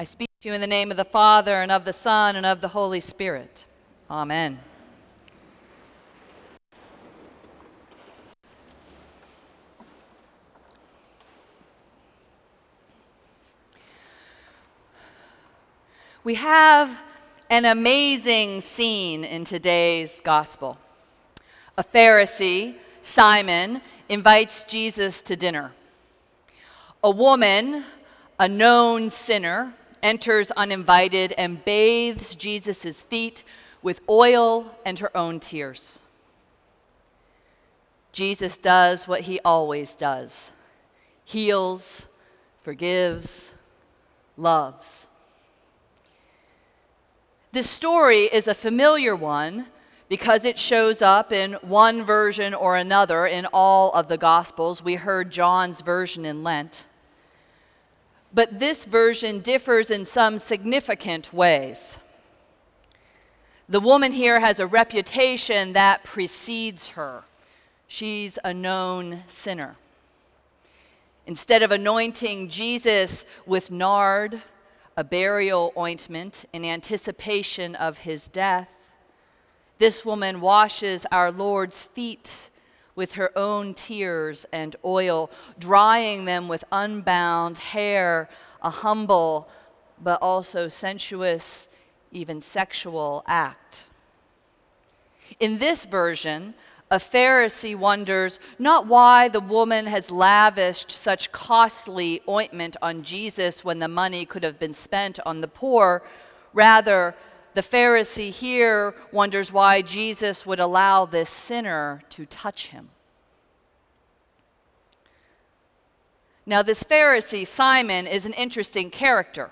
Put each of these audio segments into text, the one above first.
I speak to you in the name of the Father, and of the Son, and of the Holy Spirit. Amen. We have an amazing scene in today's gospel. A Pharisee, Simon, invites Jesus to dinner. A woman, a known sinner, enters uninvited and bathes Jesus' feet with oil and her own tears. Jesus does what he always does heals, forgives, loves. This story is a familiar one because it shows up in one version or another in all of the Gospels. We heard John's version in Lent. But this version differs in some significant ways. The woman here has a reputation that precedes her. She's a known sinner. Instead of anointing Jesus with nard, a burial ointment in anticipation of his death. This woman washes our Lord's feet with her own tears and oil, drying them with unbound hair, a humble but also sensuous, even sexual act. In this version, a Pharisee wonders not why the woman has lavished such costly ointment on Jesus when the money could have been spent on the poor. Rather, the Pharisee here wonders why Jesus would allow this sinner to touch him. Now, this Pharisee, Simon, is an interesting character.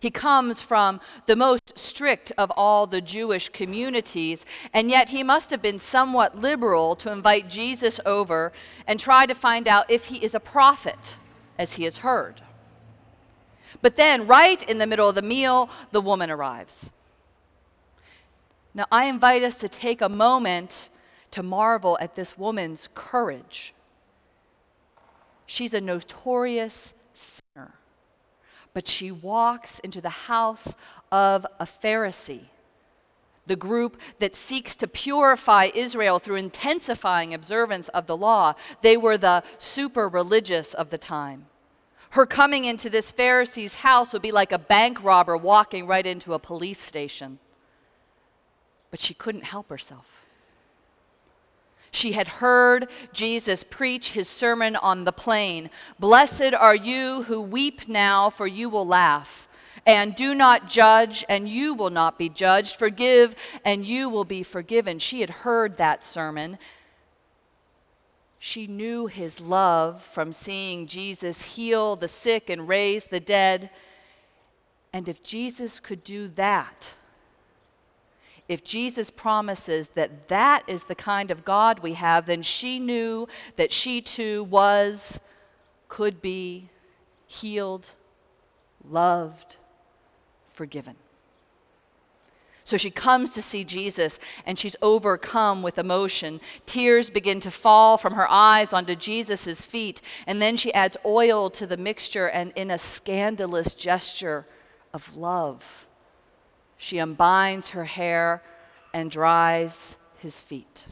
He comes from the most strict of all the Jewish communities, and yet he must have been somewhat liberal to invite Jesus over and try to find out if he is a prophet, as he has heard. But then, right in the middle of the meal, the woman arrives. Now, I invite us to take a moment to marvel at this woman's courage. She's a notorious sinner but she walks into the house of a Pharisee, the group that seeks to purify Israel through intensifying observance of the law. They were the super religious of the time. Her coming into this Pharisee's house would be like a bank robber walking right into a police station. But she couldn't help herself. She had heard Jesus preach his sermon on the plain Blessed are you who weep now, for you will laugh. And do not judge, and you will not be judged. Forgive, and you will be forgiven. She had heard that sermon. She knew his love from seeing Jesus heal the sick and raise the dead. And if Jesus could do that, if Jesus promises that that is the kind of God we have, then she knew that she too was, could be healed, loved, forgiven. So she comes to see Jesus and she's overcome with emotion. Tears begin to fall from her eyes onto Jesus' feet. And then she adds oil to the mixture and, in a scandalous gesture of love, she unbinds her hair and dries his feet.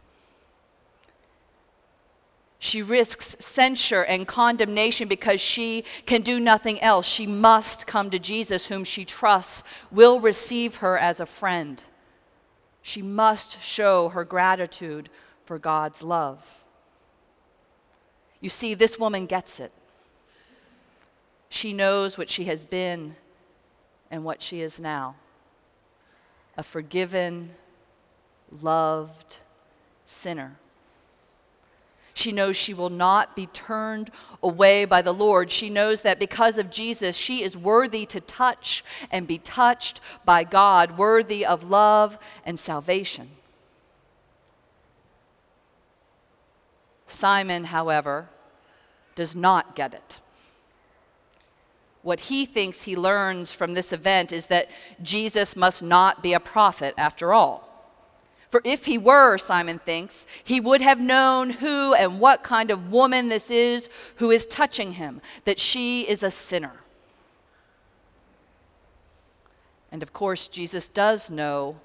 She risks censure and condemnation because she can do nothing else. She must come to Jesus, whom she trusts will receive her as a friend. She must show her gratitude for God's love. You see, this woman gets it. She knows what she has been and what she is now a forgiven, loved sinner. She knows she will not be turned away by the Lord. She knows that because of Jesus, she is worthy to touch and be touched by God, worthy of love and salvation. Simon, however, does not get it. What he thinks he learns from this event is that Jesus must not be a prophet after all. For if he were, Simon thinks, he would have known who and what kind of woman this is who is touching him, that she is a sinner. And of course, Jesus does know,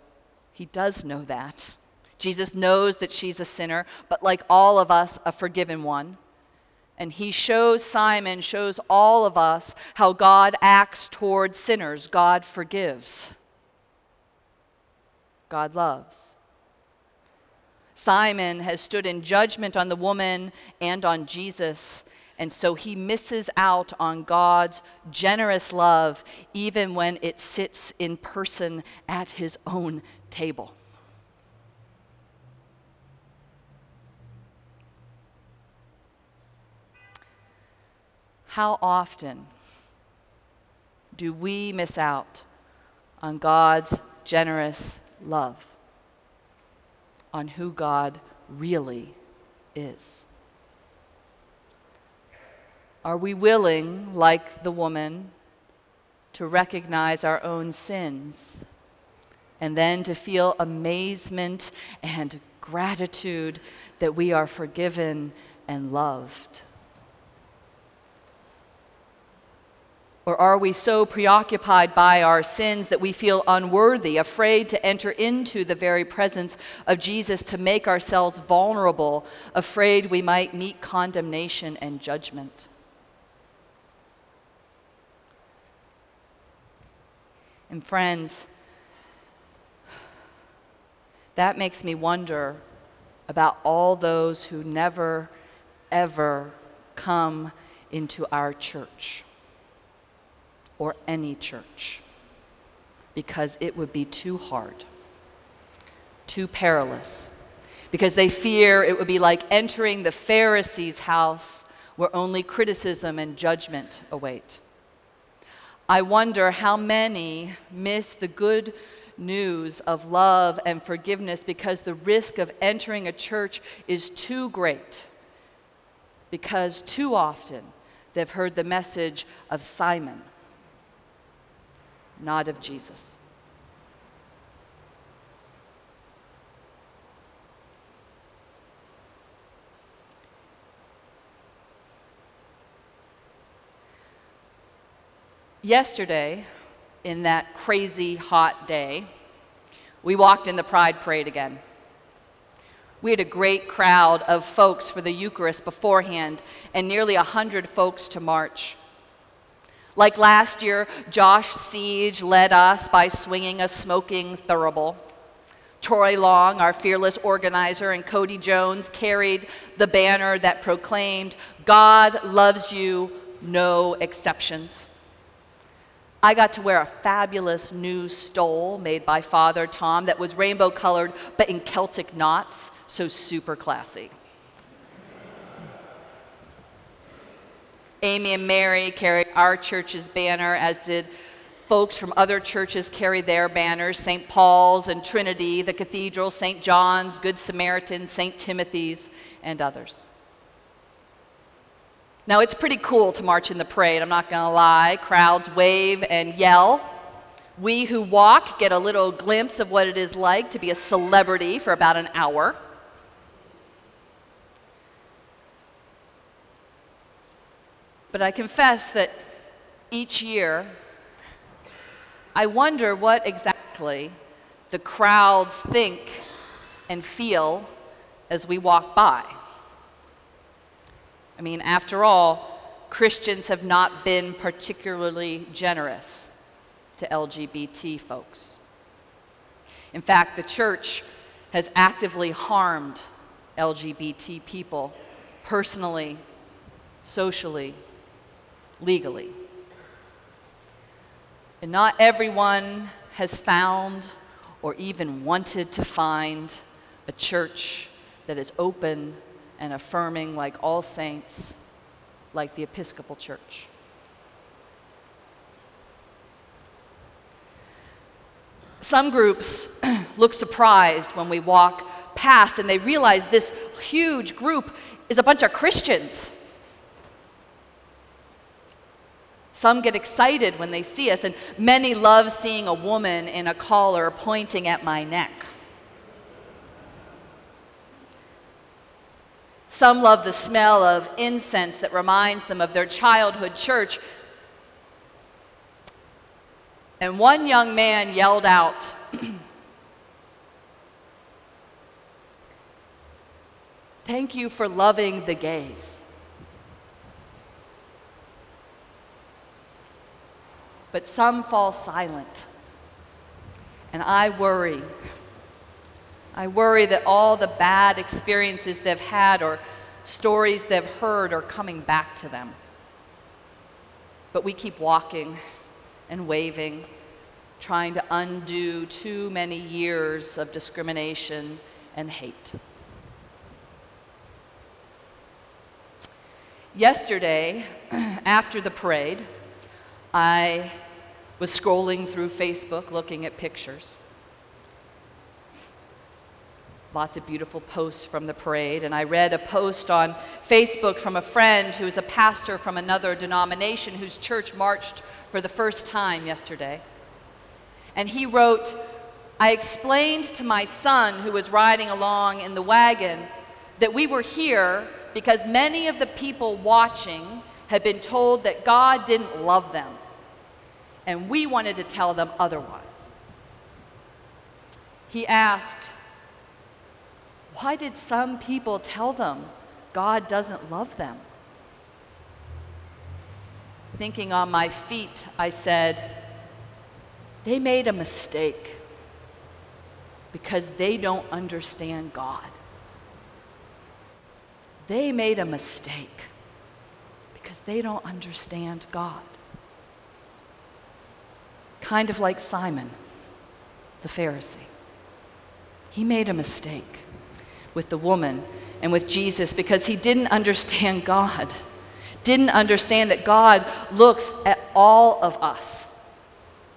he does know that. Jesus knows that she's a sinner, but like all of us, a forgiven one. And he shows Simon, shows all of us how God acts toward sinners. God forgives, God loves. Simon has stood in judgment on the woman and on Jesus, and so he misses out on God's generous love even when it sits in person at his own table. How often do we miss out on God's generous love, on who God really is? Are we willing, like the woman, to recognize our own sins and then to feel amazement and gratitude that we are forgiven and loved? Or are we so preoccupied by our sins that we feel unworthy, afraid to enter into the very presence of Jesus, to make ourselves vulnerable, afraid we might meet condemnation and judgment? And friends, that makes me wonder about all those who never, ever come into our church or any church because it would be too hard, too perilous, because they fear it would be like entering the Pharisees' house where only criticism and judgment await. I wonder how many miss the good news of love and forgiveness because the risk of entering a church is too great. Because too often they've heard the message of Simon not of Jesus. Yesterday, in that crazy hot day, we walked in the Pride Parade again. We had a great crowd of folks for the Eucharist beforehand and nearly 100 folks to march. Like last year, Josh Siege led us by swinging a smoking thurible. Troy Long, our fearless organizer, and Cody Jones carried the banner that proclaimed, God loves you, no exceptions. I got to wear a fabulous new stole made by Father Tom that was rainbow colored but in Celtic knots, so super classy. Amy and Mary carried our church's banner, as did folks from other churches carry their banners St. Paul's and Trinity, the Cathedral, St. John's, Good Samaritan, St. Timothy's, and others. Now, it's pretty cool to march in the parade, I'm not going to lie. Crowds wave and yell. We who walk get a little glimpse of what it is like to be a celebrity for about an hour. But I confess that each year, I wonder what exactly the crowds think and feel as we walk by. I mean, after all, Christians have not been particularly generous to LGBT folks. In fact, the church has actively harmed LGBT people personally, socially, legally. And not everyone has found or even wanted to find a church that is open and affirming like all saints, like the Episcopal Church. Some groups look surprised when we walk past and they realize this huge group is a bunch of Christians Some get excited when they see us, and many love seeing a woman in a collar pointing at my neck. Some love the smell of incense that reminds them of their childhood church. And one young man yelled out, Thank you for loving the gays. But some fall silent. And I worry. I worry that all the bad experiences they've had or stories they've heard are coming back to them. But we keep walking and waving, trying to undo too many years of discrimination and hate. Yesterday, after the parade, I was scrolling through Facebook looking at pictures. Lots of beautiful posts from the parade, and I read a post on Facebook from a friend who is a pastor from another denomination whose church marched for the first time yesterday. And he wrote, I explained to my son who was riding along in the wagon that we were here because many of the people watching had been told that God didn't love them, and we wanted to tell them otherwise. He asked, Why did some people tell them God doesn't love them? Thinking on my feet, I said, They made a mistake because they don't understand God they made a mistake because they don't understand God. Kind of like Simon, the Pharisee. He made a mistake with the woman and with Jesus because he didn't understand God, didn't understand that God looks at all of us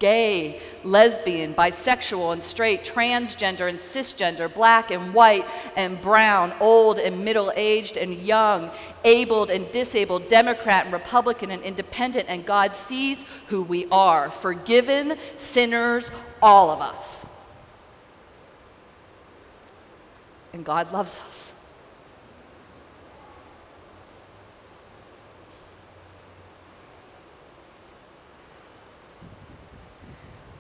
gay, lesbian, bisexual and straight, transgender and cisgender, black and white and brown, old and middle aged and young, abled and disabled, Democrat and Republican and independent, and God sees who we are forgiven sinners, all of us. And God loves us.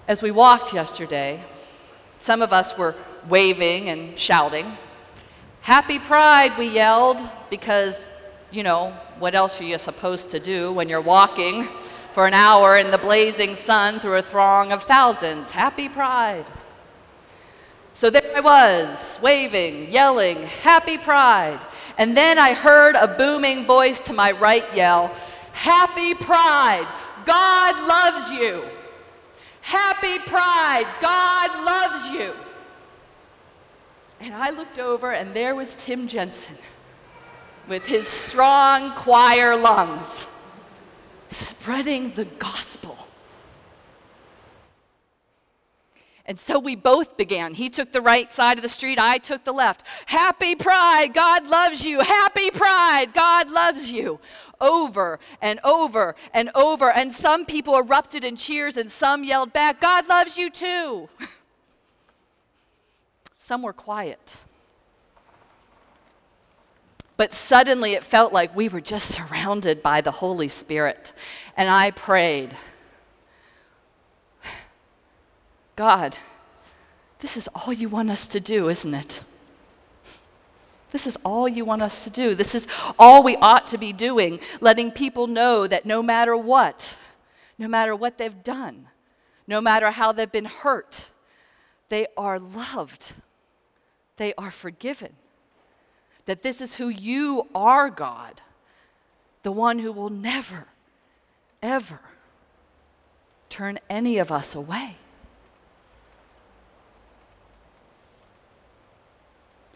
As we walked yesterday, some of us were waving and shouting. Happy Pride, we yelled, because, you know, what else are you supposed to do when you're walking for an hour in the blazing sun through a throng of thousands? Happy Pride. So there I was, waving, yelling, Happy Pride. And then I heard a booming voice to my right yell, Happy Pride! God loves you! Happy Pride. God loves you. And I looked over, and there was Tim Jensen with his strong choir lungs spreading the gospel. And so we both began. He took the right side of the street, I took the left. Happy Pride, God loves you. Happy Pride, God loves you over and over and over. And some people erupted in cheers and some yelled back, God loves you too. some were quiet. But suddenly it felt like we were just surrounded by the Holy Spirit. And I prayed, God, this is all you want us to do, isn't it? This is all you want us to do. This is all we ought to be doing, letting people know that no matter what, no matter what they've done, no matter how they've been hurt, they are loved, they are forgiven. That this is who you are, God, the one who will never, ever turn any of us away.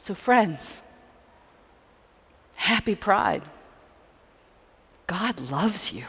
So, friends, Happy Pride. God loves you.